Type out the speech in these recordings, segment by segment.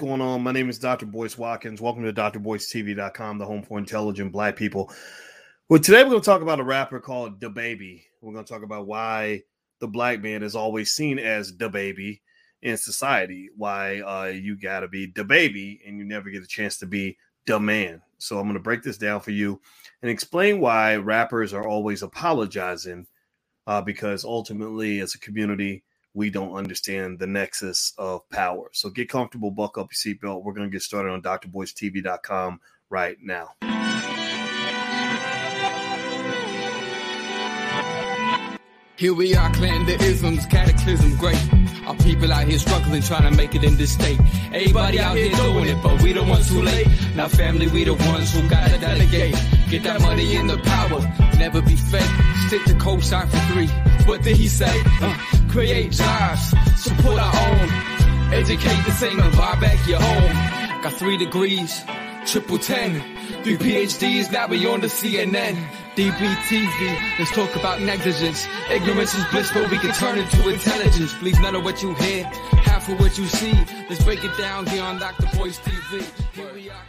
going on? My name is Dr. Boyce Watkins. Welcome to drboycetv.com, the home for intelligent black people. Well, today we're going to talk about a rapper called The DaBaby. We're going to talk about why the black man is always seen as the DaBaby in society, why uh, you got to be the DaBaby and you never get a chance to be the man. So I'm going to break this down for you and explain why rappers are always apologizing uh, because ultimately, as a community, we don't understand the nexus of power. So get comfortable, buck up your seatbelt. We're going to get started on drboycetv.com right now. Here we are, clan the isms, cataclysm, great. Our people out here struggling, trying to make it in this state. Everybody out here doing it, but we the ones too late. Now, family, we the ones who gotta delegate. Get that money in the power, never be fake. Stick to cosign for three. What did he say? Uh, create jobs, support our own. Educate the same and buy back your home. Got three degrees, triple ten. Three PhDs, now we on the CNN. DBTV, let's talk about negligence. Ignorance is bliss, but we can turn it to intelligence. Please none of what you hear, half of what you see. Let's break it down here on Dr. Boyce TV. Here we are.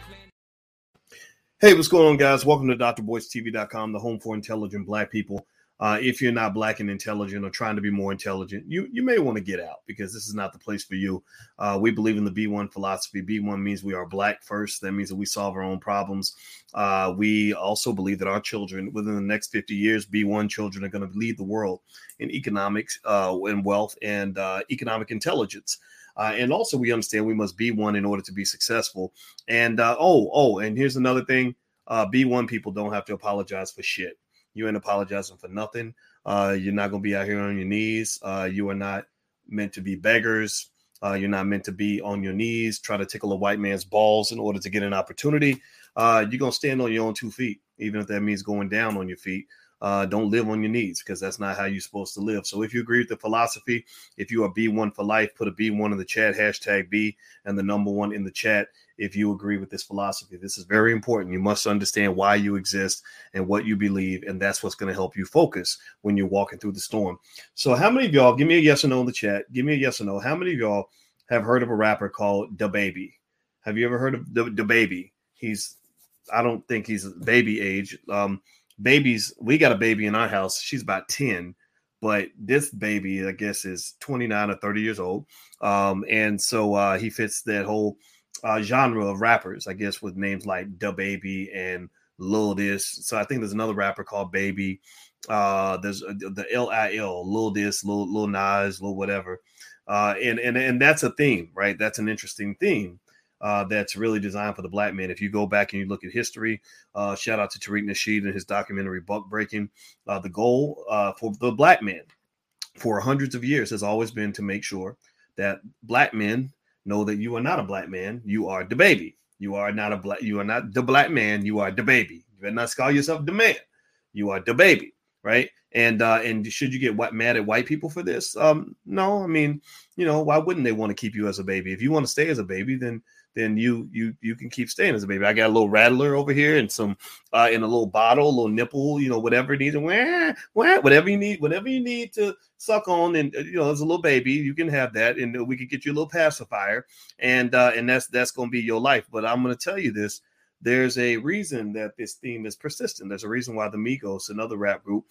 Hey, what's going on, guys? Welcome to drboycetv.com, the home for intelligent black people. Uh, if you're not black and intelligent or trying to be more intelligent, you you may want to get out because this is not the place for you. Uh, we believe in the B1 philosophy. B1 means we are black first. That means that we solve our own problems. Uh, we also believe that our children, within the next 50 years, B1 children are going to lead the world in economics uh, and wealth and uh, economic intelligence. Uh, and also, we understand we must be one in order to be successful. And uh, oh, oh, and here's another thing: uh, B1 people don't have to apologize for shit. You ain't apologizing for nothing. Uh, you're not gonna be out here on your knees. Uh, you are not meant to be beggars. Uh, you're not meant to be on your knees trying to tickle a white man's balls in order to get an opportunity. Uh, you're gonna stand on your own two feet, even if that means going down on your feet. Uh, don't live on your knees because that's not how you're supposed to live. So if you agree with the philosophy, if you are B1 for life, put a B1 in the chat, hashtag B and the number one in the chat if you agree with this philosophy. This is very important. You must understand why you exist and what you believe, and that's what's going to help you focus when you're walking through the storm. So, how many of y'all, give me a yes or no in the chat, give me a yes or no. How many of y'all have heard of a rapper called Da Baby? Have you ever heard of the, DaBaby? He's, I don't think he's baby age. Um, babies, we got a baby in our house. She's about 10 but this baby, I guess, is 29 or 30 years old. Um, and so uh, he fits that whole uh, genre of rappers, I guess, with names like da baby and Lil This. So I think there's another rapper called Baby. Uh, there's uh, the L-I-L, Lil This, Lil, Lil Nas, Lil whatever. Uh, and, and, and that's a theme, right? That's an interesting theme. Uh, that's really designed for the black man. If you go back and you look at history, uh, shout out to Tariq Nasheed and his documentary Buck Breaking. Uh, the goal uh, for the black man for hundreds of years has always been to make sure that black men know that you are not a black man. You are DaBaby. You are not a black. You are not the black man. You are the baby. You better not call yourself the man. You are the baby right? And uh, and should you get what, mad at white people for this? Um, no. I mean, you know, why wouldn't they want to keep you as a baby? If you want to stay as a baby, then then you you you can keep staying as a baby. I got a little rattler over here and some uh in a little bottle, a little nipple, you know, whatever it needs, wah, whatever you need, whatever you need to suck on, and uh, you know, as a little baby, you can have that, and we can get you a little pacifier, and uh, and that's that's gonna be your life. But I'm gonna tell you this. There's a reason that this theme is persistent. There's a reason why the Migos, another rap group,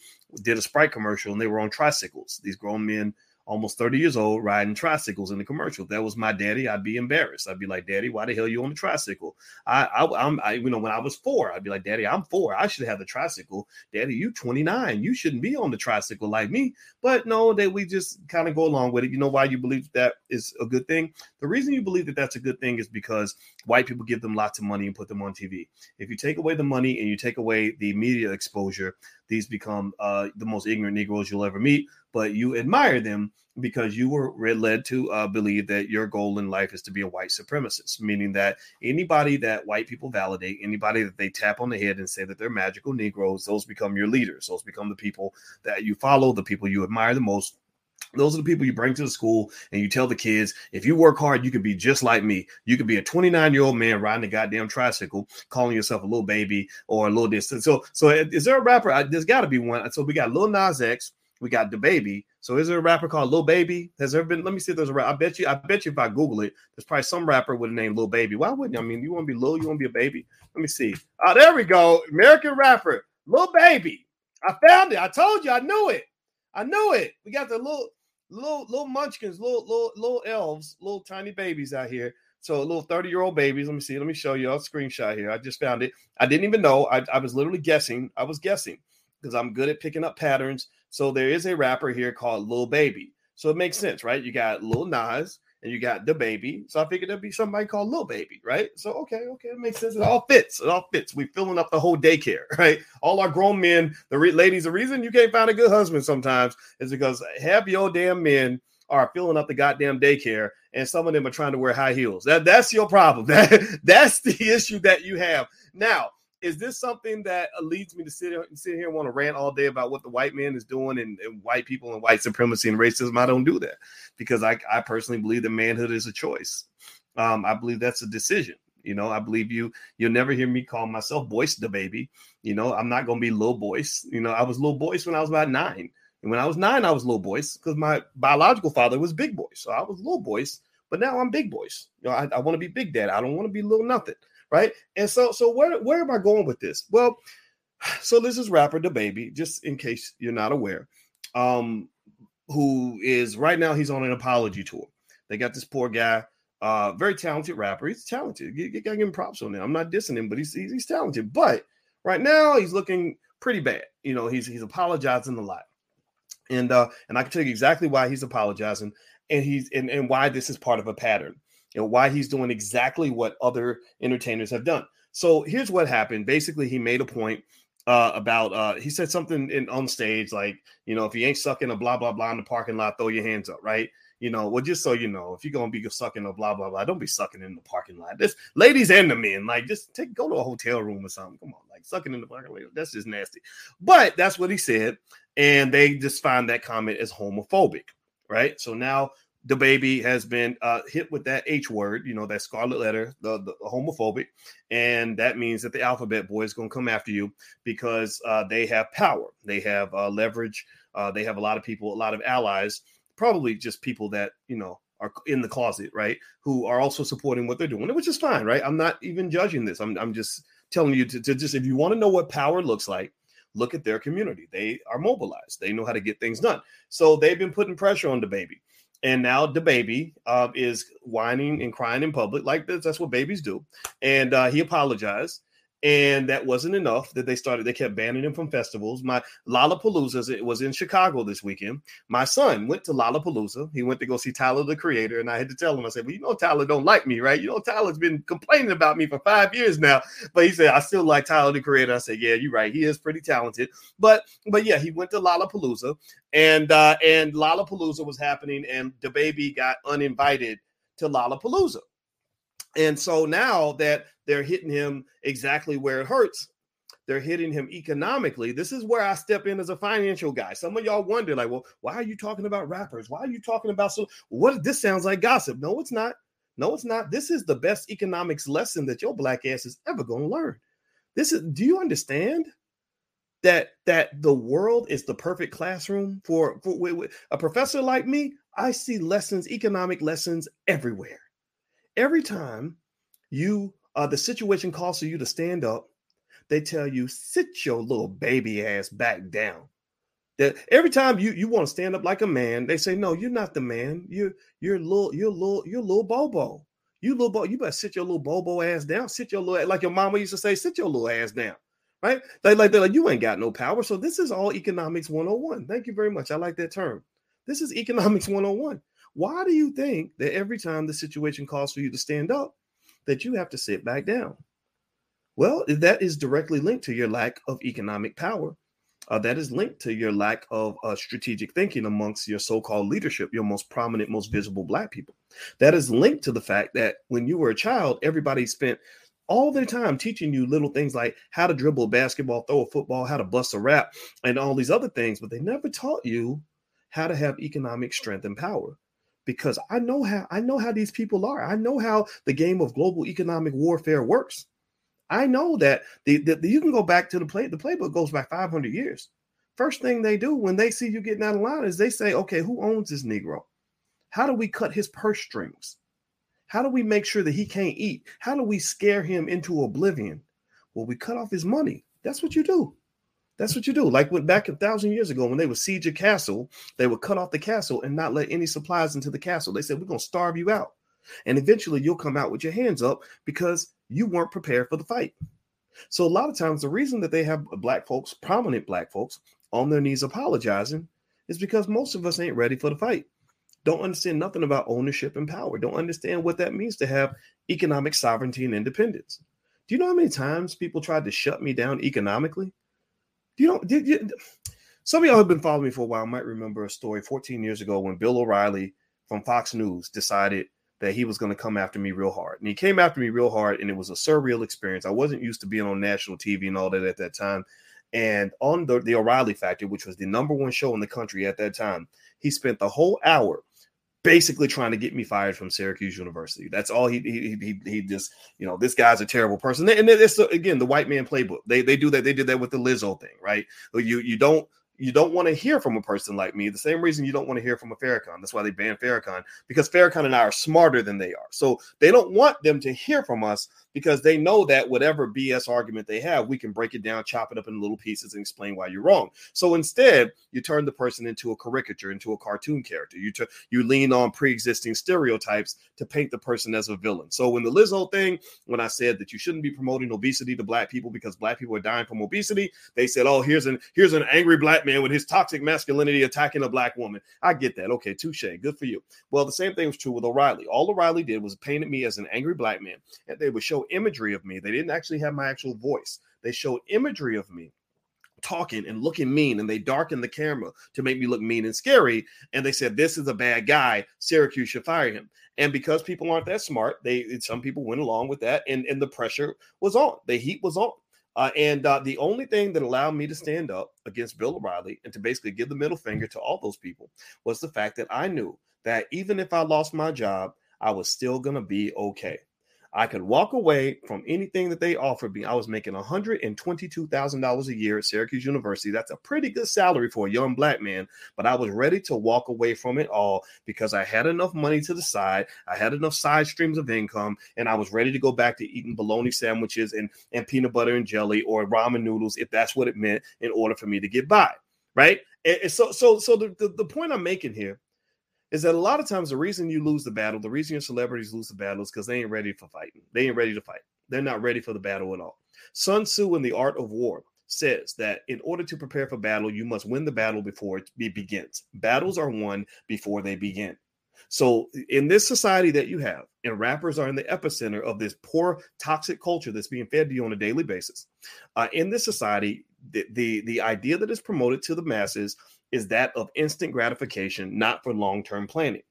did a Sprite commercial and they were on tricycles. These grown men almost 30 years old riding tricycles in the commercial. If that was my daddy, I'd be embarrassed. I'd be like, Daddy, why the hell you on the tricycle? I, I am I, you know, when I was four, I'd be like, Daddy, I'm four. I should have the tricycle. Daddy, you 29. You shouldn't be on the tricycle like me. But no, that we just kind of go along with it. You know why you believe that is a good thing? The reason you believe that that's a good thing is because white people give them lots of money and put them on TV. If you take away the money and you take away the media exposure, these become uh, the most ignorant Negroes you'll ever meet. But you admire them because you were led to uh, believe that your goal in life is to be a white supremacist, meaning that anybody that white people validate, anybody that they tap on the head and say that they're magical Negroes, those become your leaders. Those become the people that you follow, the people you admire the most. Those are the people you bring to the school and you tell the kids, if you work hard, you could be just like me. You could be a 29 year old man riding a goddamn tricycle, calling yourself a little baby or a little distance. So, so eh, is there a rapper? There's got to be one. So we got Lil Nas X, we got the baby So is there a rapper called Lil Baby? Has there been? Let me see if there's a rap. I bet you. I bet you if I Google it, there's probably some rapper with a name Lil Baby. Why wouldn't you? I mean, you want to be Lil? You want to be a baby? Let me see. Oh, there we go. American rapper Lil Baby. I found it. I told you. I knew it. I knew it. We got the little, little, little munchkins, little, little, little elves, little tiny babies out here. So little 30 year old babies. Let me see. Let me show you a screenshot here. I just found it. I didn't even know. I, I was literally guessing. I was guessing because I'm good at picking up patterns. So there is a rapper here called Lil Baby. So it makes sense, right? You got Lil Nas and you got the baby. So I figured there'd be somebody called Little Baby, right? So okay, okay, it makes sense. It all fits. It all fits. We filling up the whole daycare, right? All our grown men, the re- ladies. The reason you can't find a good husband sometimes is because half your damn men are filling up the goddamn daycare, and some of them are trying to wear high heels. That that's your problem. That that's the issue that you have now is this something that leads me to sit here, sit here and want to rant all day about what the white man is doing and, and, white people and white supremacy and racism? I don't do that because I, I personally believe that manhood is a choice. Um, I believe that's a decision. You know, I believe you. You'll never hear me call myself Boyce baby. You know, I'm not gonna be little Boyce. You know, I was little Boyce when I was about nine, and when I was nine, I was little Boyce because my biological father was big boy. So I was little Boyce, but now I'm big boys. You know, I, I want to be big dad. I don't want to be little nothing right? And so, so where where am I going with this? Well, so this is rapper the baby, just in case you're not aware, um, who is right now he's on an apology tour. They got this poor guy, uh, very talented rapper. He's talented. You, you gotta give him props on that. I'm not dissing him, but he's, he's he's talented. But right now he's looking pretty bad. You know, he's he's apologizing a lot. And uh, and I can tell you exactly why he's apologizing and he's and, and why this is part of a pattern and why he's doing exactly what other entertainers have done. So here's what happened. Basically, he made a point uh, about uh, he said something in, on stage like, you know, if you ain't sucking a blah blah blah in the parking lot, throw your hands up, right? You know, well, just so you know, if you're gonna be sucking a blah blah blah, don't be sucking in the parking lot. This ladies and the men, like, just take go to a hotel room or something. Come on, like sucking in the parking lot, that's just nasty. But that's what he said, and they just find that comment as homophobic, right? So now DaBaby has been uh, hit with that H word, you know, that scarlet letter, the, the homophobic, and that means that the alphabet boy is going to come after you because uh, they have power, they have uh, leverage, uh, they have a lot of people, a lot of allies, probably just people that you know are in the closet, right? Who are also supporting what they're doing, which is fine, right? I'm not even judging this. I'm, I'm just telling you to, to just if you want to know what power looks like, look at their community. They are mobilized. They know how to get things done. So they've been putting pressure on DaBaby. And now DaBaby uh, is whining and crying in public like this. That's what babies do. And uh, he apologized and that wasn't enough that they started they kept banning him from festivals. My lollapalooza it was in chicago this weekend. My son went to lollapalooza. He went to go see tyler the creator and i had to tell him i said well you know tyler don't like me right? You know tyler's been complaining about me for five years now. But he said i still like tyler the creator. I said yeah you're right. He is pretty talented. But but yeah he went to lollapalooza and uh and lollapalooza was happening and the baby got uninvited to lollapalooza and so now that they're hitting him exactly where it hurts, they're hitting him economically. This is where I step in as a financial guy. Some of y'all wonder, like, well, why are you talking about rappers? Why are you talking about so what this sounds like gossip? No, it's not. No, it's not. This is the best economics lesson that your black ass is ever gonna learn. This is do you understand that that the world is the perfect classroom for, for a professor like me? I see lessons, economic lessons everywhere every time you uh, the situation calls for you to stand up, they tell you sit your little baby ass back down. That every time you you want to stand up like a man, they say no, you're not the man. You're you're little you're little you're little bobo. You little bo, you better sit your little bobo ass down. Sit your little like your mama used to say, sit your little ass down. Right? They like they're like you ain't got no power. So this is all economics 101. Thank you very much. I like that term. This is economics 101. Why do you think that every time the situation calls for you to stand up, that you have to sit back down? Well, that is directly linked to your lack of economic power. Uh, that is linked to your lack of uh, strategic thinking amongst your so-called leadership, your most prominent, most visible black people. That is linked to the fact that when you were a child, everybody spent all their time teaching you little things like how to dribble a basketball, throw a football, how to bust a rap, and all these other things, but they never taught you how to have economic strength and power because I know how I know how these people are. I know how the game of global economic warfare works. I know that the, the, the you can go back to the play. The playbook goes back 500 years. First thing they do when they see you getting out of line is they say, okay, who owns this Negro? How do we cut his purse strings? How do we make sure that he can't eat? How do we scare him into oblivion? Well, we cut off his money. That's what you do. That's what you do. Like when back a thousand years ago, when they would siege a castle, they would cut off the castle and not let any supplies into the castle. They said, We're gonna starve you out. And eventually you'll come out with your hands up because you weren't prepared for the fight. So a lot of times the reason that they have black folks, prominent black folks, on their knees apologizing is because most of us ain't ready for the fight. Don't understand nothing about ownership and power. Don't understand what that means to have economic sovereignty and independence. Do you know how many times people tried to shut me down economically? You know? Did you? Some of y'all have been following me for a while. Might remember a story 14 years ago when Bill O'Reilly from Fox News decided that he was going to come after me real hard. And he came after me real hard, and it was a surreal experience. I wasn't used to being on national TV and all that at that time. And on the, the O'Reilly Factor, which was the number one show in the country at that time, he spent the whole hour basically trying to get me fired from Syracuse University. That's all he he he, he just you know this guy's a terrible person. And it's again the white man playbook. They they do that. They did that with the Lizzo thing, right? You you don't you don't want to hear from a person like me. The same reason you don't want to hear from a Farrakhan. That's why they banned Farrakhan because Farrakhan and I are smarter than they are. So they don't want them to hear from us because they know that whatever BS argument they have, we can break it down, chop it up in little pieces, and explain why you're wrong. So instead, you turn the person into a caricature, into a cartoon character. You t- you lean on pre-existing stereotypes to paint the person as a villain. So when the Lizzo thing, when I said that you shouldn't be promoting obesity to black people because black people are dying from obesity, they said, "Oh, here's an here's an angry black man with his toxic masculinity attacking a black woman." I get that. Okay, touche. Good for you. Well, the same thing was true with O'Reilly. All O'Reilly did was painted me as an angry black man, and they would show imagery of me. They didn't actually have my actual voice. They showed imagery of me talking and looking mean and they darkened the camera to make me look mean and scary and they said this is a bad guy syracuse should fire him and because people aren't that smart they some people went along with that and and the pressure was on the heat was on uh, and uh, the only thing that allowed me to stand up against bill o'reilly and to basically give the middle finger to all those people was the fact that i knew that even if i lost my job i was still going to be okay I could walk away from anything that they offered me. I was making $122,000 a year at Syracuse University. That's a pretty good salary for a young black man, but I was ready to walk away from it all because I had enough money to the side. I had enough side streams of income, and I was ready to go back to eating bologna sandwiches and, and peanut butter and jelly or ramen noodles if that's what it meant in order for me to get by. Right. And so, so, so the, the, the point I'm making here is that a lot of times the reason you lose the battle, the reason your celebrities lose the battle is because they ain't ready for fighting. They ain't ready to fight. They're not ready for the battle at all. Sun Tzu in The Art of War says that in order to prepare for battle, you must win the battle before it begins. Battles are won before they begin. So, in this society that you have, and rappers are in the epicenter of this poor, toxic culture that's being fed to you on a daily basis. Uh, in this society, the, the the idea that is promoted to the masses is that of instant gratification, not for long term planning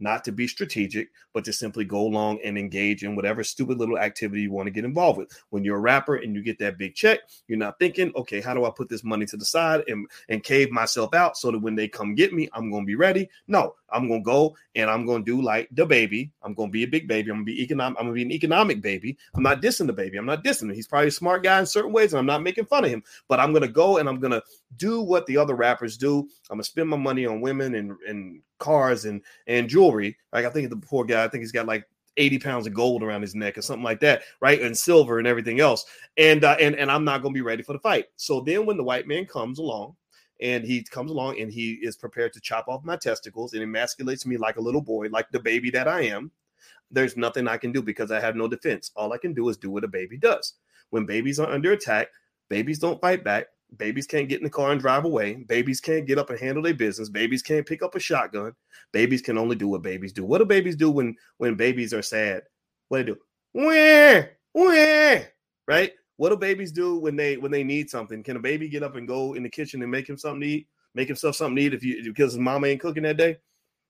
not to be strategic, but to simply go along and engage in whatever stupid little activity you want to get involved with. When you're a rapper and you get that big check, you're not thinking, okay, how do I put this money to the side and, and cave myself out so that when they come get me, I'm going to be ready? No, I'm to go and I'm to do like the baby. I'm to be a big baby. I'm to be economic. I'm to be an economic baby. I'm not dissing the baby. I'm not dissing him. He's probably a smart guy in certain ways, and I'm not making fun of him. But I'm to go and I'm to do what the other rappers do. I'm to spend my money on women and and cars and and jewelry. Like I think the poor guy, I think he's got like 80 pounds of gold around his neck or something like that, right? And silver and everything else. And uh, and and I'm not going to be ready for the fight. So then when the white man comes along and he comes along and he is prepared to chop off my testicles and emasculates me like a little boy, like the baby that I am, there's nothing I can do because I have no defense. All I can do is do what a baby does. When babies are under attack, babies don't fight back. Babies can't get in the car and drive away. Babies can't get up and handle their business. Babies can't pick up a shotgun. Babies can only do what babies do. What do babies do when when babies are sad? What do they do? Wah, wah, right? What do babies do when they when they need something? Can a baby get up and go in the kitchen and make him something to eat? Make himself something to eat if you because his mama ain't cooking that day?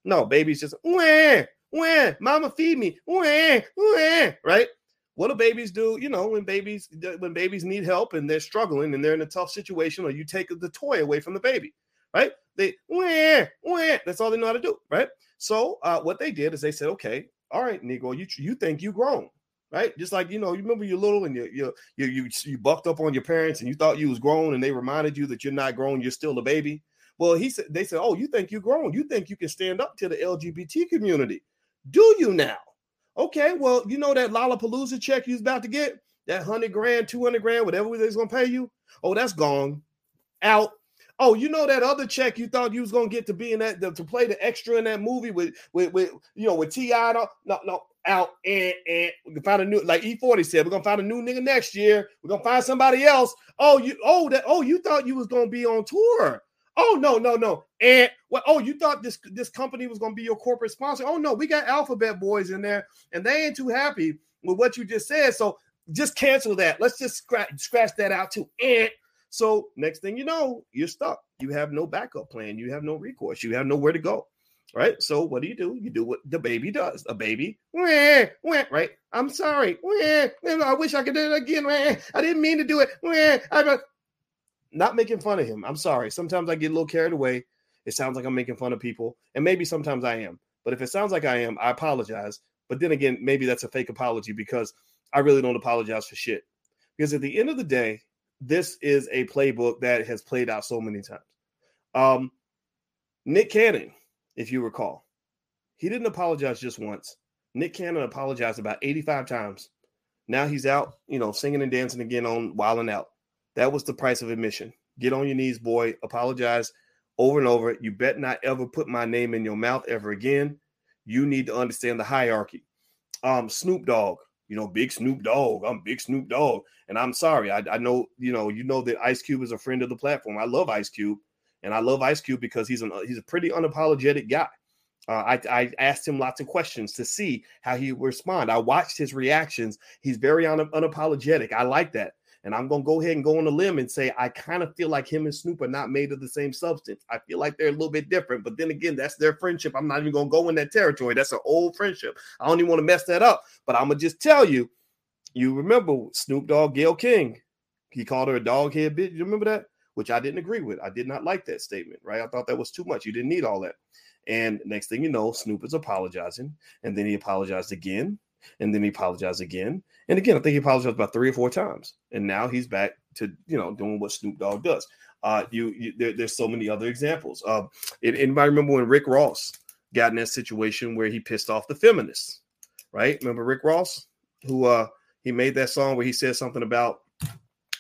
No, babies just wah, wah, mama feed me, wah, wah, right? what do babies do you know when babies when babies need help and they're struggling and they're in a tough situation or you take the toy away from the baby right they wah, wah, that's all they know how to do right so uh, what they did is they said okay all right negro you you think you grown right? Just like you know, you remember you're little and you you you you, bucked up on your parents and you thought you was grown and they reminded you that you're not grown, you're still a baby. Well, he said they said, "Oh, you think you're grown? You think you can stand up to the LGBT community? Do you now?" Okay, well, you know that Lollapalooza check you was about to get that hundred grand, two hundred grand, whatever they's gonna pay you. Oh, that's gone, out. Oh, you know that other check you thought you was gonna get to be in that to play the extra in that movie with with with you know with T.I. No, no, out and and we can find a new like E40 said, we're gonna find a new nigga next year. We're gonna find somebody else. Oh, you oh that oh you thought you was gonna be on tour. Oh no, no, no. And well, oh, you thought this this company was gonna be your corporate sponsor. Oh no, we got alphabet boys in there, and they ain't too happy with what you just said. So just cancel that. Let's just scratch scratch that out too. And so next thing you know, you're stuck. You have no backup plan. You have no recourse. You have nowhere to go right? So what do you do? You do what the baby does. A baby, wah, wah, right? I'm sorry. Wah, I wish I could do it again. I didn't mean to do it. I'm not making fun of him. I'm sorry. Sometimes I get a little carried away. It sounds like I'm making fun of people, and maybe sometimes I am. But if it sounds like I am, I apologize. But then again, maybe that's a fake apology because I really don't apologize for shit. Because at the end of the day, this is a playbook that has played out so many times. Um, Nick Cannon if you recall. He didn't apologize just once. Nick Cannon apologized about 85 times. Now he's out, you know, singing and dancing again on Wild 'N Out. That was the price of admission. Get on your knees, boy. Apologize over and over. You bet not ever put my name in your mouth ever again. You need to understand the hierarchy. Um, Snoop Dogg, you know, big Snoop Dogg. I'm big Snoop Dogg. And I'm sorry. I, I know, you know, you know that Ice Cube is a friend of the platform. I love Ice Cube. And I love Ice Cube because he's an he's a pretty unapologetic guy. Uh, I, I, asked him lots of questions to see how he would respond. I watched his reactions. He's very un- unapologetic. I like that. And I'm going to go ahead and go on a limb and say I kind of feel like him and Snoop are not made of the same substance. I feel like they're a little bit different. But then again, that's their friendship. I'm not even going to go in that territory. That's an old friendship. I don't even want to mess that up. But I'm going to just tell you, you remember Snoop Dogg, Gayle King. He called her a dog head bitch. You remember that? Which I didn't agree with. I did not like that statement, right? I thought that was too much. You didn't need all that. And next thing you know, Snoop is apologizing. And then he apologized again. And then he apologized again. And again, I think he apologized about three or four times. And now he's back to, you know, doing what Snoop Dogg does. Uh, you, you there, there's so many other examples. Uh, anybody remember when Rick Ross got in that situation where he pissed off the feminists, right? Remember Rick Ross, who uh he made that song where he said something about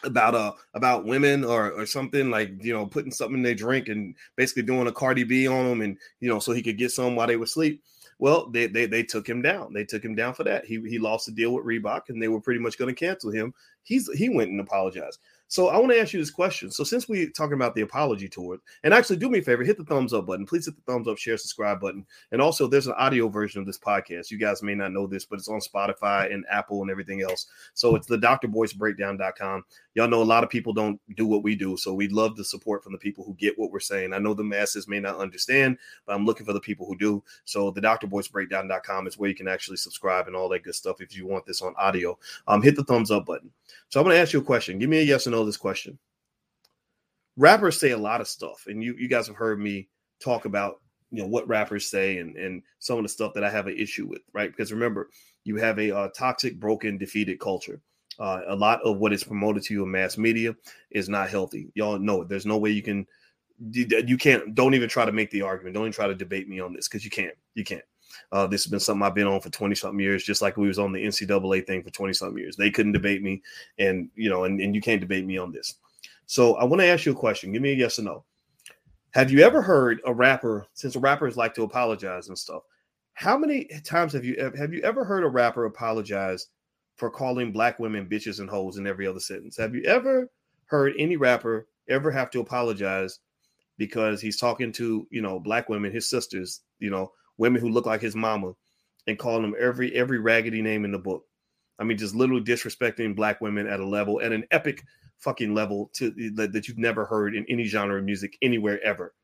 about uh about women or or something like you know putting something in their drink and basically doing a Cardi B on them and you know so he could get some while they were asleep. Well, they they they took him down. They took him down for that. He he lost the deal with Reebok and they were pretty much going to cancel him. He's he went and apologized. So I want to ask you this question. So since we're talking about the apology tour, and actually do me a favor, hit the thumbs up button. Please hit the thumbs up, share, subscribe button. And also there's an audio version of this podcast. You guys may not know this, but it's on Spotify and Apple and everything else. So it's the drboycebreakdown.com. Y'all know a lot of people don't do what we do. So we'd love the support from the people who get what we're saying. I know the masses may not understand, but I'm looking for the people who do. So the drboycebreakdown.com is where you can actually subscribe and all that good stuff if you want this on audio. Um, hit the thumbs up button. So I'm going to ask you a question. Give me a yes or no this question. Rappers say a lot of stuff, and you you guys have heard me talk about you know what rappers say and and some of the stuff that I have an issue with, right? Because remember, you have a uh, toxic, broken, defeated culture. Uh, a lot of what is promoted to you in mass media is not healthy. Y'all know it. There's no way you can you can't don't even try to make the argument. Don't even try to debate me on this because you can't. You can't. Uh, this has been something I've been on for 20 something years, just like we was on the NCAA thing for 20 something years. They couldn't debate me, and you know, and, and you can't debate me on this. So I want to ask you a question. Give me a yes or no. Have you ever heard a rapper, since rappers like to apologize and stuff, how many times have you have you ever heard a rapper apologize for calling black women bitches and hoes in every other sentence? Have you ever heard any rapper ever have to apologize because he's talking to, you know, black women, his sisters, you know, women who look like his mama and calling them every every raggedy name in the book. I mean, just literally disrespecting black women at a level, at an epic fucking level to that, that you've never heard in any genre of music anywhere ever.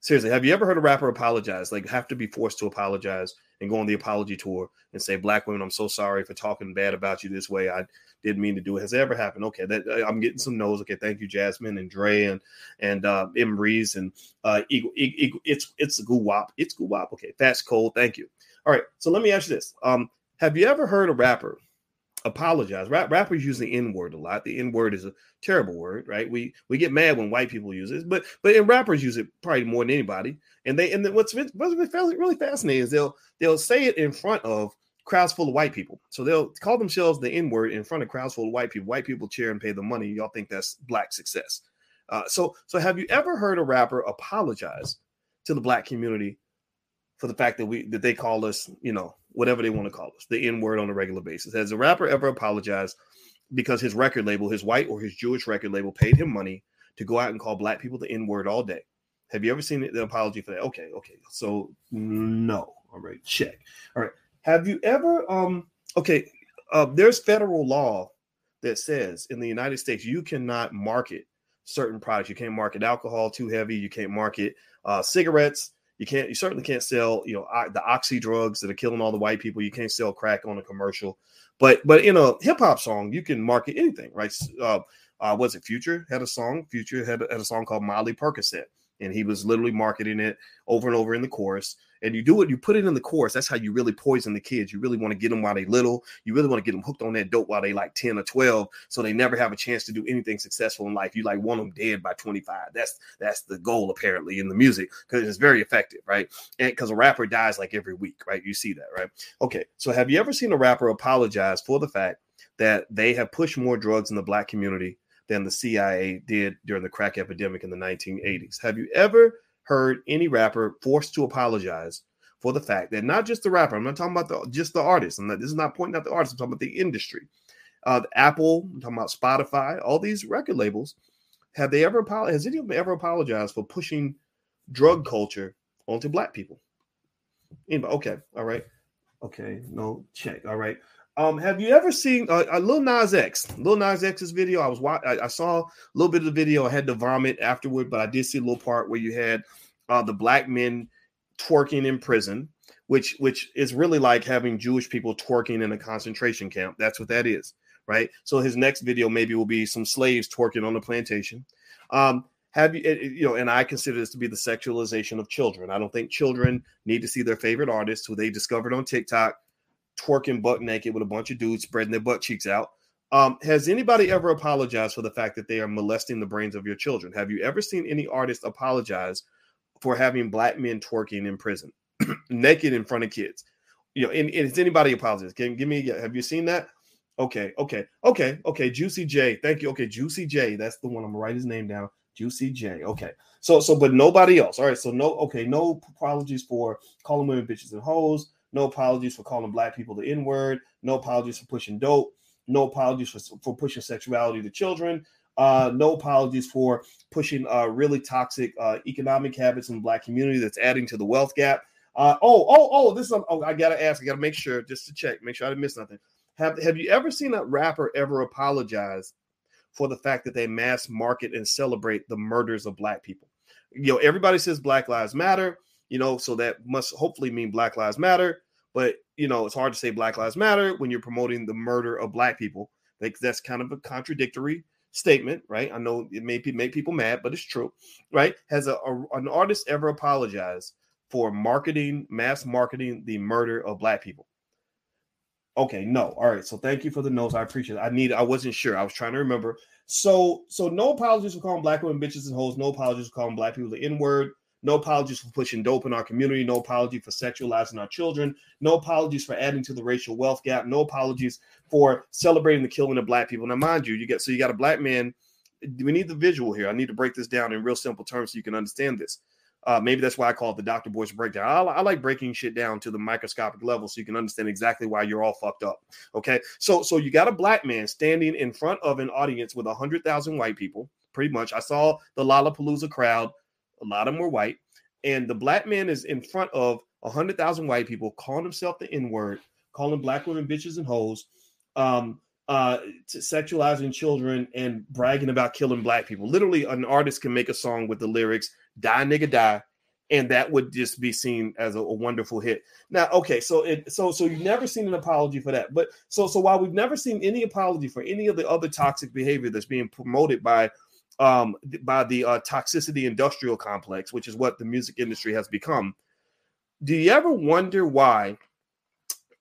Seriously, have you ever heard a rapper apologize? Like have to be forced to apologize and go on the apology tour and say, "Black women, I'm so sorry for talking bad about you this way. I didn't mean to do it." Has it ever happened? Okay, that uh, I'm getting some no's. Okay, thank you, Jasmine and Dre and and uh, Reese and uh, Eagle, Eagle, it's it's Goo Wop. It's Goo Wop. Okay, that's cold. Thank you. All right, so let me ask you this: um, Have you ever heard a rapper apologize. Rap, rappers use the N word a lot. The N word is a terrible word, right? We we get mad when white people use it, but but and rappers use it probably more than anybody. And they and then what's what's really fascinating is they'll they'll say it in front of crowds full of white people. So they'll call themselves the N word in front of crowds full of white people. White people cheer and pay the money. Y'all think that's black success. Uh, so so have you ever heard a rapper apologize to the black community for the fact that we that they call us, you know, whatever they want to call us, the N word on a regular basis. Has a rapper ever apologized because his record label, his white or his Jewish record label, paid him money to go out and call black people the N word all day? Have you ever seen the apology for that? Okay, okay. So no. All right, check. All right. Have you ever um okay, uh, there's federal law that says in the United States you cannot market certain products. You can't market alcohol too heavy. You can't market uh, cigarettes. You can't. You certainly can't sell. You know the oxy drugs that are killing all the white people. You can't sell crack on a commercial. But but in a hip hop song, you can market anything, right? Uh, uh, was it Future had a song? Future had, had a song called Molly Percocet and he was literally marketing it over and over in the chorus. And you do it, you put it in the course. That's how you really poison the kids. You really want to get them while they little. You really want to get them hooked on that dope while they like 10 or 12, so they never have a chance to do anything successful in life. You like want them dead by 25. That's that's the goal apparently in the music because it's very effective, right? And because a rapper dies like every week, right? You see that, right? Okay, so have you ever seen a rapper apologize for the fact that they have pushed more drugs in the black community than the CIA did during the crack epidemic in the 1980s. Have you ever heard any rapper forced to apologize for the fact that not just the rapper, I'm not talking about the, just the artist. I'm not, this is not pointing out the artist, I'm talking about the industry. Uh, the Apple, I'm talking about Spotify, all these record labels. Have they ever has any of them ever apologized for pushing drug culture onto black people? Anybody? Okay, all right. Okay, no check. All right. Um, have you ever seen uh, a Lil Nas X? Lil Nas X's video. I was I, I saw a little bit of the video. I had to vomit afterward, but I did see a little part where you had uh, the black men twerking in prison, which which is really like having Jewish people twerking in a concentration camp. That's what that is, right? So his next video maybe will be some slaves twerking on the plantation. Um, have you you know? And I consider this to be the sexualization of children. I don't think children need to see their favorite artists who they discovered on TikTok twerking butt naked with a bunch of dudes spreading their butt cheeks out. Um, has anybody ever apologized for the fact that they are molesting the brains of your children? Have you ever seen any artist apologize for having black men twerking in prison, naked in front of kids? You know, and, and is anybody apologize? Can give me? Have you seen that? Okay, okay, okay, okay. Juicy J, thank you. Okay, Juicy J, that's the one. I'm gonna write his name down. Juicy J. Okay, so so, but nobody else. All right, so no. Okay, no apologies for calling women bitches and hoes no apologies for calling black people the N word. No apologies for pushing dope. No apologies for, for pushing sexuality to children. Uh, no apologies for pushing uh, really toxic uh, economic habits in the black community that's adding to the wealth gap. Uh, oh, oh, oh, this is, oh, I gotta ask, I gotta make sure just to check, make sure I didn't miss nothing. Have Have you ever seen a rapper ever apologize for the fact that they mass market and celebrate the murders of black people? You know, everybody says Black Lives Matter, you know, so that must hopefully mean Black Lives Matter. But you know, it's hard to say Black Lives Matter when you're promoting the murder of black people. Like that's kind of a contradictory statement, right? I know it may make people mad, but it's true, right? Has a, a an artist ever apologized for marketing, mass marketing the murder of black people? Okay, no. All right. So thank you for the notes. I appreciate it. I need I wasn't sure. I was trying to remember. So so no apologies for calling black women bitches and hoes. No apologies for calling black people the N-word. No apologies for pushing dope in our community. No apology for sexualizing our children. No apologies for adding to the racial wealth gap. No apologies for celebrating the killing of black people. Now, mind you, you get so you got a black man. We need the visual here. I need to break this down in real simple terms so you can understand this. Uh, maybe that's why I call it the Dr. Boyce breakdown. I, I, like breaking shit down to the microscopic level so you can understand exactly why you're all fucked up. Okay, so so you got a black man standing in front of an audience with a hundred thousand white people. Pretty much, I saw the Lollapalooza crowd a lot of them were white. And the black man is in front of 100,000 white people calling himself the N word, calling black women bitches and hoes, um, uh, sexualizing children, and bragging about killing black people. Literally, an artist can make a song with the lyrics, die, nigga, die. And that would just be seen as a, a wonderful hit. Now, okay, so it so so you've never seen an apology for that, but so so while we've never seen any apology for any of the other toxic behavior that's being promoted by um, by the uh, toxicity industrial complex, which is what the music industry has become. Do you ever wonder why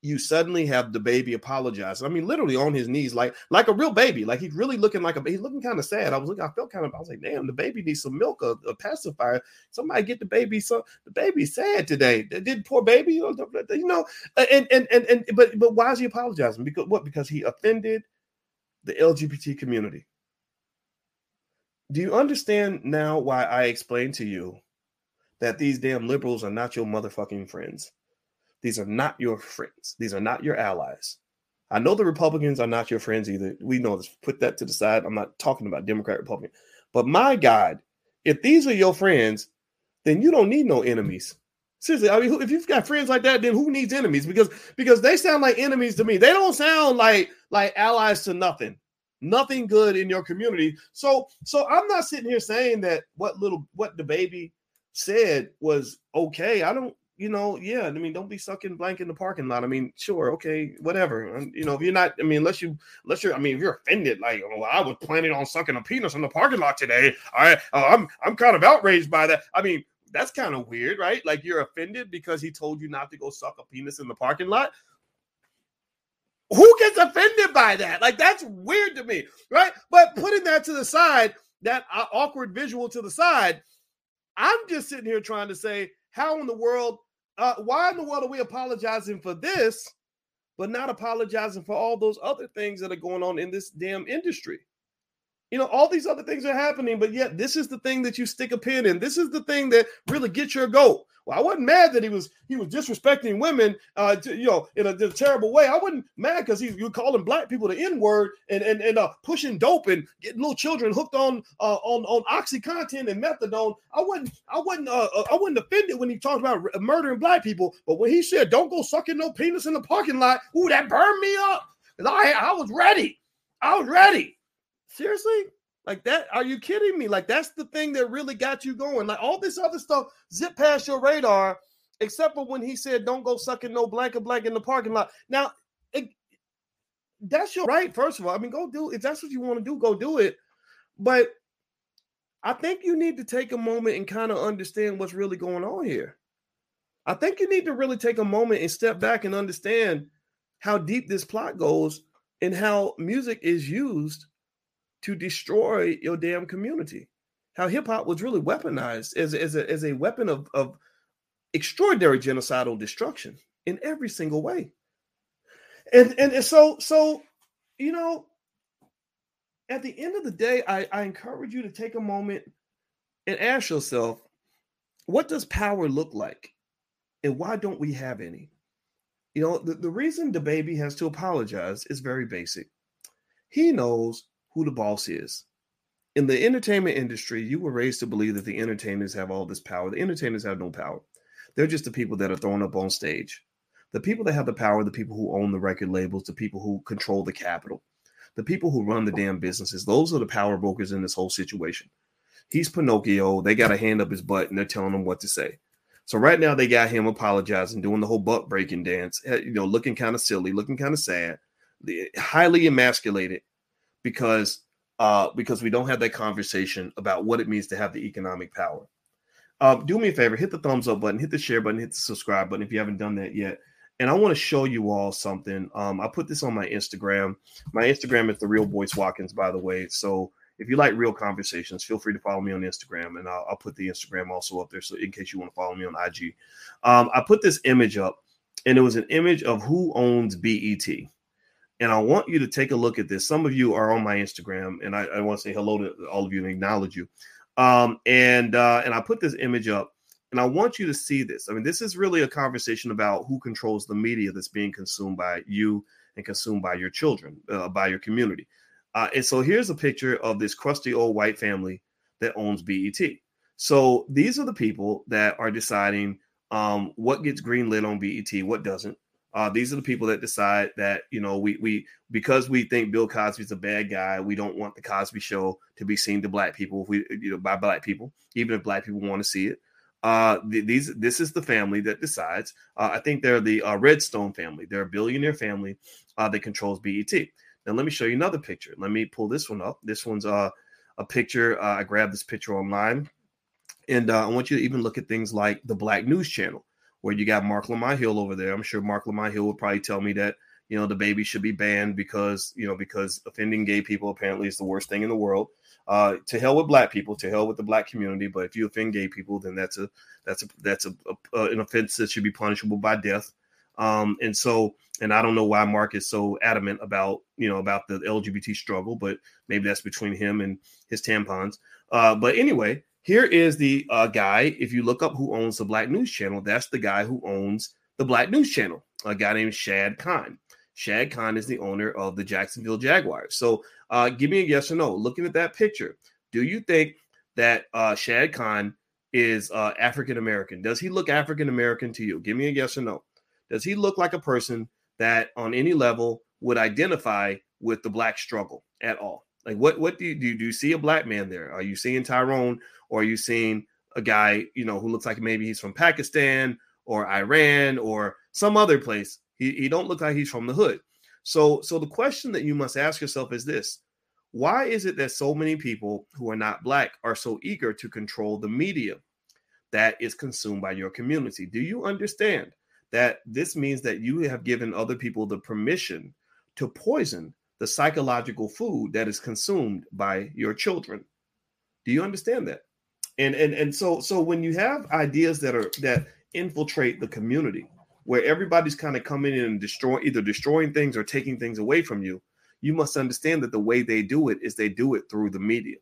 you suddenly have the baby apologize. I mean, literally on his knees, like like a real baby. Like he's really looking like a he's looking kind of sad. I was looking, I felt kind of, I was like, damn, the baby needs some milk, a, a pacifier. Somebody get the baby. So the baby's sad today. Did poor baby, you know, and and and and but but why is he apologizing? Because what? Because he offended the LGBT community. Do you understand now why I explained to you that these damn liberals are not your motherfucking friends? These are not your friends. These are not your allies. I know the Republicans are not your friends either. We know this. Put that to the side. I'm not talking about Democrat, Republican. But my God, if these are your friends, then you don't need no enemies. Seriously, I mean, if you've got friends like that, then who needs enemies? Because because they sound like enemies to me. They don't sound like like allies to nothing. Nothing good in your community. So so I'm not sitting here saying that what little what the baby said was okay. I don't you know, yeah, I mean, don't be sucking blank in the parking lot. I mean, sure, okay, whatever. You know, if you're not, I mean, unless you, unless you're, I mean, if you're offended, like, oh, I was planning on sucking a penis in the parking lot today. I, uh, I'm, I'm kind of outraged by that. I mean, that's kind of weird, right? Like, you're offended because he told you not to go suck a penis in the parking lot. Who gets offended by that? Like, that's weird to me, right? But putting that to the side, that uh, awkward visual to the side, I'm just sitting here trying to say, how in the world uh, why in the world are we apologizing for this, but not apologizing for all those other things that are going on in this damn industry? You know, all these other things are happening, but yet this is the thing that you stick a pin in. This is the thing that really gets your goal. Well, I wasn't mad that he was he was disrespecting women, uh, to, you know, in a, in a, terrible way. I wasn't mad because he you calling black people the N word and and and uh, pushing dope and getting little children hooked on uh, on on oxycontin and methadone. I wasn't I wasn't uh, uh I wasn't offended when he talked about murdering black people, but when he said don't go sucking no penis in the parking lot, ooh, that burned me up. Cause I I was ready. I was ready. Seriously, like that, are you kidding me? Like that's the thing that really got you going. Like all this other stuff zip past your radar, except for when he said, "Don't go sucking no blank and blank in the parking lot." Now, it, that's your right. First of all, I mean, go do if that's what you want to do, go do it. But I think you need to take a moment and kind of understand what's really going on here. I think you need to really take a moment and step back and understand how deep this plot goes and how music is used to destroy your damn community. How hip hop was really weaponized as, as, a, as a weapon of, of extraordinary genocidal destruction in every single way. And, and, so, so, you know, at the end of the day, I, I encourage you to take a moment and ask yourself, what does power look like? And why don't we have any? You know, the, the reason the baby has to apologize is very basic. He knows who the boss is. In the entertainment industry, you were raised to believe that the entertainers have all this power. The entertainers have no power. They're just the people that are thrown up on stage. The people that have the power, the people who own the record labels, the people who control the capital, the people who run the damn businesses, those are the power brokers in this whole situation. He's Pinocchio. They got a hand up his butt and they're telling him what to say. So right now they got him apologizing, doing the whole butt breaking dance, eh, you know, looking kind of silly, looking kind of sad, highly emasculated, because uh, because we don't have that conversation about what it means to have the economic power. Uh, do me a favor, hit the thumbs up button, hit the share button, hit the subscribe button if you haven't done that yet. And I want to show you all something. Um, I put this on my Instagram. My Instagram is the real Boyce Watkins, by the way. So if you like real conversations, feel free to follow me on Instagram, and I'll, I'll put the Instagram also up there. So in case you want to follow me on IG, um, I put this image up, and it was an image of who owns BET and I want you to take a look at this. Some of you are on my Instagram, and I, I want to say hello to all of you and acknowledge you. Um, and uh, and I put this image up, and I want you to see this. I mean, this is really a conversation about who controls the media that's being consumed by you and consumed by your children, uh, by your community. Uh, and so here's a picture of this crusty old white family that owns BET. So these are the people that are deciding um, what gets greenlit on BET, what doesn't. Uh, these are the people that decide that you know we we because we think Bill Cosby's a bad guy, we don't want the Cosby Show to be seen to black people. If we you know by black people, even if black people want to see it. Uh, these this is the family that decides. Uh, I think they're the uh, Redstone family. They're a billionaire family uh, that controls BET. Now let me show you another picture. Let me pull this one up. This one's uh, a picture. I grabbed this picture online, and I want you to even look at things like the Black News Channel where you got Marc Lamont Hill over there. I'm sure Marc Lamont Hill would probably tell me that you know the baby should be banned because you know because offending gay people apparently is the worst thing in the world. Uh, to hell with black people, to hell with the black community. But if you offend gay people, then that's a that's a that's a, a an offense that should be punishable by death. Um, and so, and I don't know why Marc is so adamant about you know about the LGBT struggle, but maybe that's between him and his tampons. Uh, but anyway, here is the uh, guy. If you look up who owns the Black News Channel, that's the guy who owns the Black News Channel. A guy named Shad Khan. Shad Khan is the owner of the Jacksonville Jaguars. So, uh, give me a yes or no. Looking at that picture, do you think that uh, Shad Khan is uh, African American? Does he look African American to you? Give me a yes or no. Does he look like a person that, on any level, would identify with the black struggle at all? Like, what what do you do? Do you see a black man there? Are you seeing Tyrone or are you seeing a guy, you know, who looks like maybe he's from Pakistan or Iran or some other place? He, he don't look like he's from the hood. So so the question that you must ask yourself is this: Why is it that so many people who are not black are so eager to control the media that is consumed by your community? Do you understand that this means that you have given other people the permission to poison the psychological food that is consumed by your children? Do you understand that? And and and so so when you have ideas that are that infiltrate the community, where everybody's kind of coming in and destroy either destroying things or taking things away from you, you must understand that the way they do it is they do it through the media.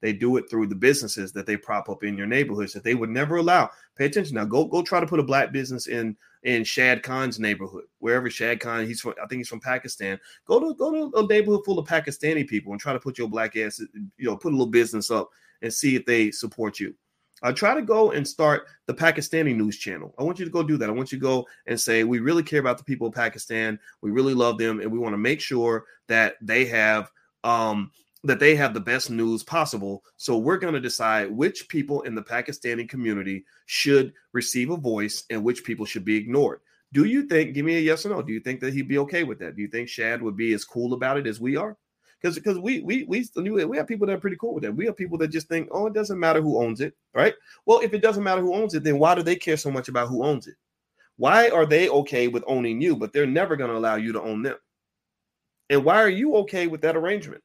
They do it through the businesses that they prop up in your neighborhoods that they would never allow. Pay attention now. Go go try to put a black business in in Shad Khan's neighborhood, wherever Shad Khan he's from. I think he's from Pakistan. Go to go to a neighborhood full of Pakistani people and try to put your black ass, you know, put a little business up and see if they support you. I try to go and start the Pakistani news channel. I want you to go do that. I want you to go and say, we really care about the people of Pakistan. We really love them, and we want to make sure that they have um, that they have the best news possible. So we're going to decide which people in the Pakistani community should receive a voice and which people should be ignored. Do you think? Give me a yes or no. Do you think that he'd be okay with that? Do you think Shad would be as cool about it as we are? because because we we we we have people that are pretty cool with that. We have people that just think, oh, it doesn't matter who owns it, right? Well, if it doesn't matter who owns it, then why do they care so much about who owns it? Why are they okay with owning you, but they're never going to allow you to own them? And why are you okay with that arrangement?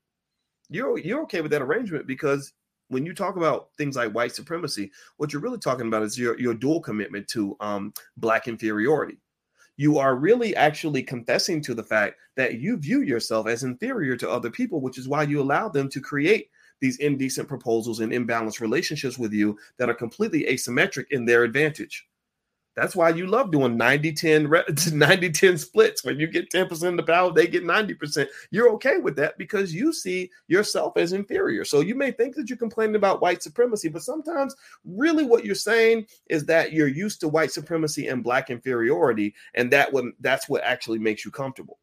You're you're okay with that arrangement because when you talk about things like white supremacy, what you're really talking about is your your dual commitment to um, black inferiority you are really actually confessing to the fact that you view yourself as inferior to other people, which is why you allow them to create these indecent proposals and imbalanced relationships with you that are completely asymmetric in their advantage. That's why you love doing 90 10 90 10 splits. When you get 10% of the power, they get 90%. You're okay with that because you see yourself as inferior. So you may think that you're complaining about white supremacy, but sometimes really what you're saying is that you're used to white supremacy and black inferiority, and that what that's what actually makes you comfortable.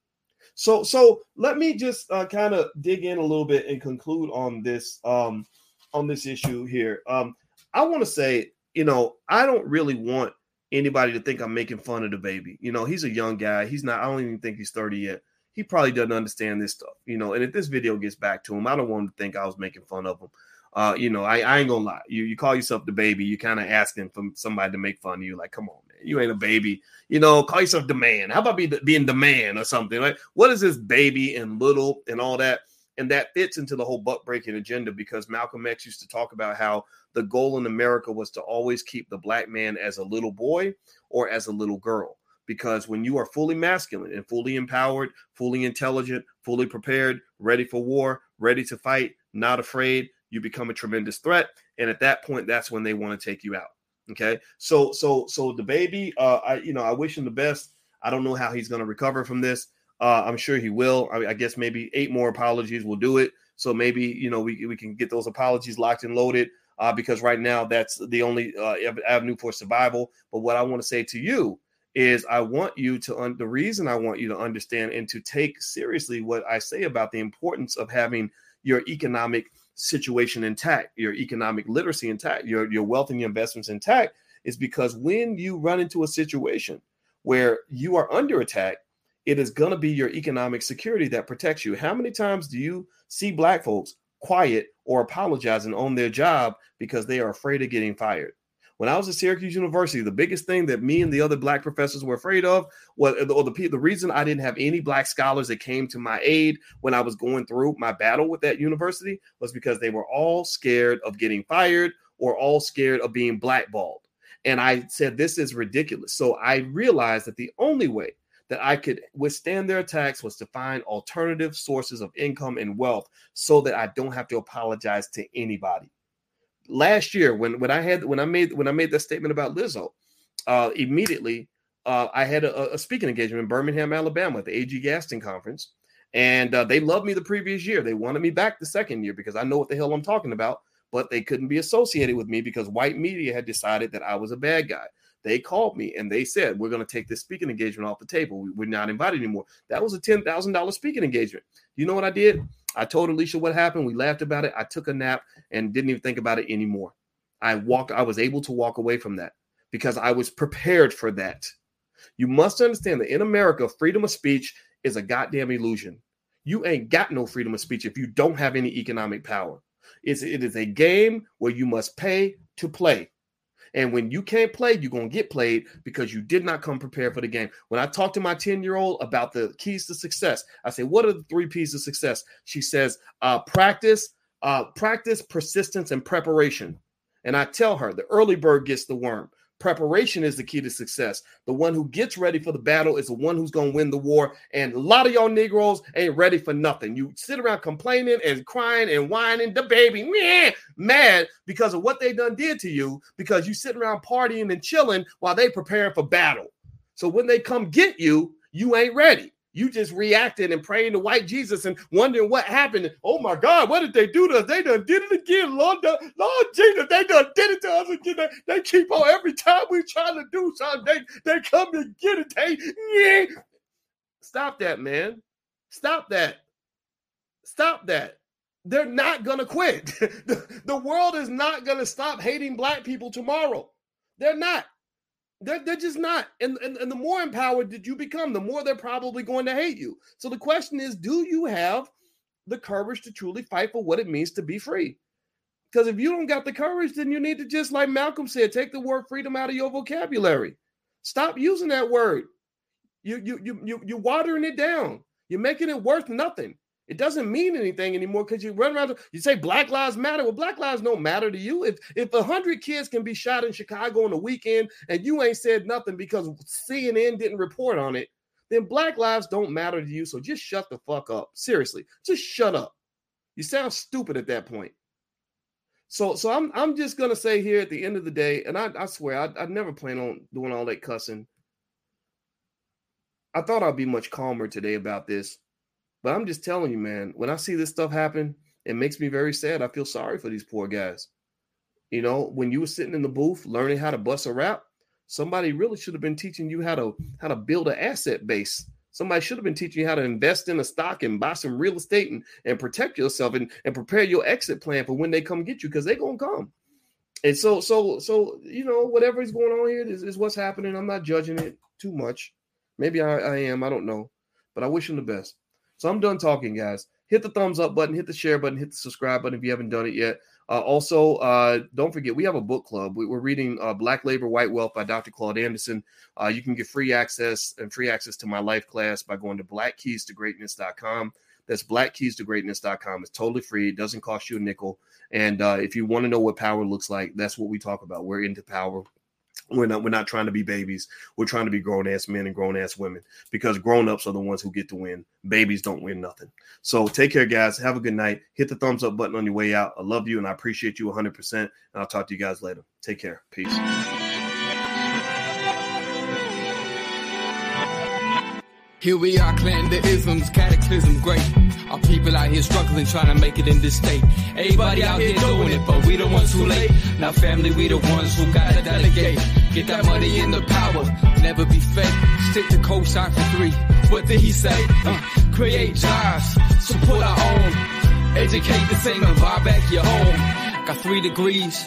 So so let me just uh, kind of dig in a little bit and conclude on this um on this issue here. Um I want to say, you know, I don't really want anybody to think I'm making fun of Da Baby. You know, he's a young guy. He's not, I don't even think he's 30 yet. He probably doesn't understand this stuff, you know. And if this video gets back to him, I don't want him to think I was making fun of him. Uh, you know, I, I ain't gonna lie. You you call yourself Da Baby, you kind of asking for somebody to make fun of you. Like, come on, man, you ain't a baby. You know, call yourself the man. How about be the, being the man or something? Like, what is this baby and little and all that? And that fits into the whole buck breaking agenda because Malcolm X used to talk about how the goal in America was to always keep the black man as a little boy or as a little girl. Because when you are fully masculine and fully empowered, fully intelligent, fully prepared, ready for war, ready to fight, not afraid, you become a tremendous threat. And at that point, that's when they want to take you out. Okay. So, so, so Da Baby, uh, I, you know, I wish him the best. I don't know how he's going to recover from this. Uh, I'm sure he will. I, I, guess maybe eight more apologies will do it. So maybe you know we, we can get those apologies locked and loaded uh, because right now that's the only uh, avenue for survival. But what I want to say to you is, I want you to un- the reason I want you to understand and to take seriously what I say about the importance of having your economic situation intact, your economic literacy intact, your your wealth and your investments intact, is because when you run into a situation where you are under attack it is going to be your economic security that protects you. How many times do you see black folks quiet or apologizing on their job because they are afraid of getting fired? When I was at Syracuse University, the biggest thing that me and the other black professors were afraid of was, or the, the reason I didn't have any black scholars that came to my aid when I was going through my battle with that university was because they were all scared of getting fired or all scared of being blackballed. And I said, this is ridiculous. So I realized that the only way that I could withstand their attacks was to find alternative sources of income and wealth so that I don't have to apologize to anybody last year when when I had when I made when I made that statement about Lizzo, uh, immediately uh, I had a, a, speaking engagement in Birmingham, Alabama, at the AG Gaston conference, and uh, they loved me the previous year. They wanted me back the second year because I know what the hell I'm talking about, but they couldn't be associated with me because white media had decided that I was a bad guy. They called me and they said, We're going to take this speaking engagement off the table. We're not invited anymore. That was a $10,000 speaking engagement. You know what I did? I told Alicia what happened. We laughed about it. I took a nap and didn't even think about it anymore. I walked, I was able to walk away from that because I was prepared for that. You must understand that in America, freedom of speech is a goddamn illusion. You ain't got no freedom of speech if you don't have any economic power. It's, it is a game where you must pay to play. And when you can't play, you're going to get played because you did not come prepared for the game. When I talk to my 10 year old about the keys to success, I say, What are the three P's of success? She says, uh, Practice, uh, practice, persistence, and preparation. And I tell her, the early bird gets the worm. Preparation is the key to success. The one who gets ready for the battle is the one who's going to win the war. And a lot of y'all Negroes ain't ready for nothing. You sit around complaining and crying and whining, the baby, meh, mad because of what they done did to you, because you sitting around partying and chilling while they preparing for battle. So when they come get you, you ain't ready. You just reacting and praying to white Jesus and wondering what happened. Oh my God, what did they do to us? They done did it again. Lord, Lord Jesus, they done did it to us again. They, keep on every time we trying to do something, they, they come and get it. They, yeah. Stop that, man. Stop that. Stop that. They're not going to quit. the, the world is not going to stop hating black people tomorrow. They're not. They're, they're just not. And, and, and the more empowered that you become, the more they're probably going to hate you. So the question is do you have the courage to truly fight for what it means to be free? Because if you don't got the courage, then you need to just, like Malcolm said, take the word freedom out of your vocabulary. Stop using that word. You you you you you're watering it down. You're making it worth nothing. It doesn't mean anything anymore because you run around. You say Black Lives Matter. Well, Black Lives don't matter to you. If if a hundred kids can be shot in Chicago on the weekend and you ain't said nothing because CNN didn't report on it, then Black Lives don't matter to you. So just shut the fuck up. Seriously, just shut up. You sound stupid at that point. So so I'm I'm just gonna say here at the end of the day, and I, I swear I, I never plan on doing all that cussing. I thought I'd be much calmer today about this but I'm just telling you, man, when I see this stuff happen, it makes me very sad. I feel sorry for these poor guys. You know, when you were sitting in the booth learning how to bust a rap, somebody really should have been teaching you how to how to build an asset base. Somebody should have been teaching you how to invest in a stock and buy some real estate and, and protect yourself and, and prepare your exit plan for when they come get you because they're gonna come. And so, so, so, you know, whatever is going on here is, is what's happening. I'm not judging it too much. Maybe I, I am, I don't know. But I wish them the best. So I'm done talking, guys. Hit the thumbs up button, hit the share button, hit the subscribe button if you haven't done it yet. Uh, also, uh, don't forget, we have a book club. We, are reading uh, Black Labor, White Wealth by Dr. Claude Anderson. Uh, you can get free access and free access to my life class by going to blackkeystogreatness.com. That's blackkeystogreatness.com. It's totally free. It doesn't cost you a nickel. And uh, if you want to know what power looks like, that's what we talk about. We're into power. We're not we're not trying to be babies. We're trying to be grown ass men and grown ass women because grown ups are the ones who get to win. Babies don't win nothing. So take care, guys. Have a good night. Hit the thumbs up button on your way out. I love you and I appreciate you 100%. And I'll talk to you guys later. Take care. Peace. Here we are, clan the isms, cataclysm great. Our people out here struggling, trying to make it in this state. Everybody out here doing it, but we the ones too late. Now family, we the ones who gotta delegate. Get that money in the power, never be fake. Stick to co-sign for three. What did he say? Uh, create jobs, support our own. Educate the same and buy back your home. Got three degrees,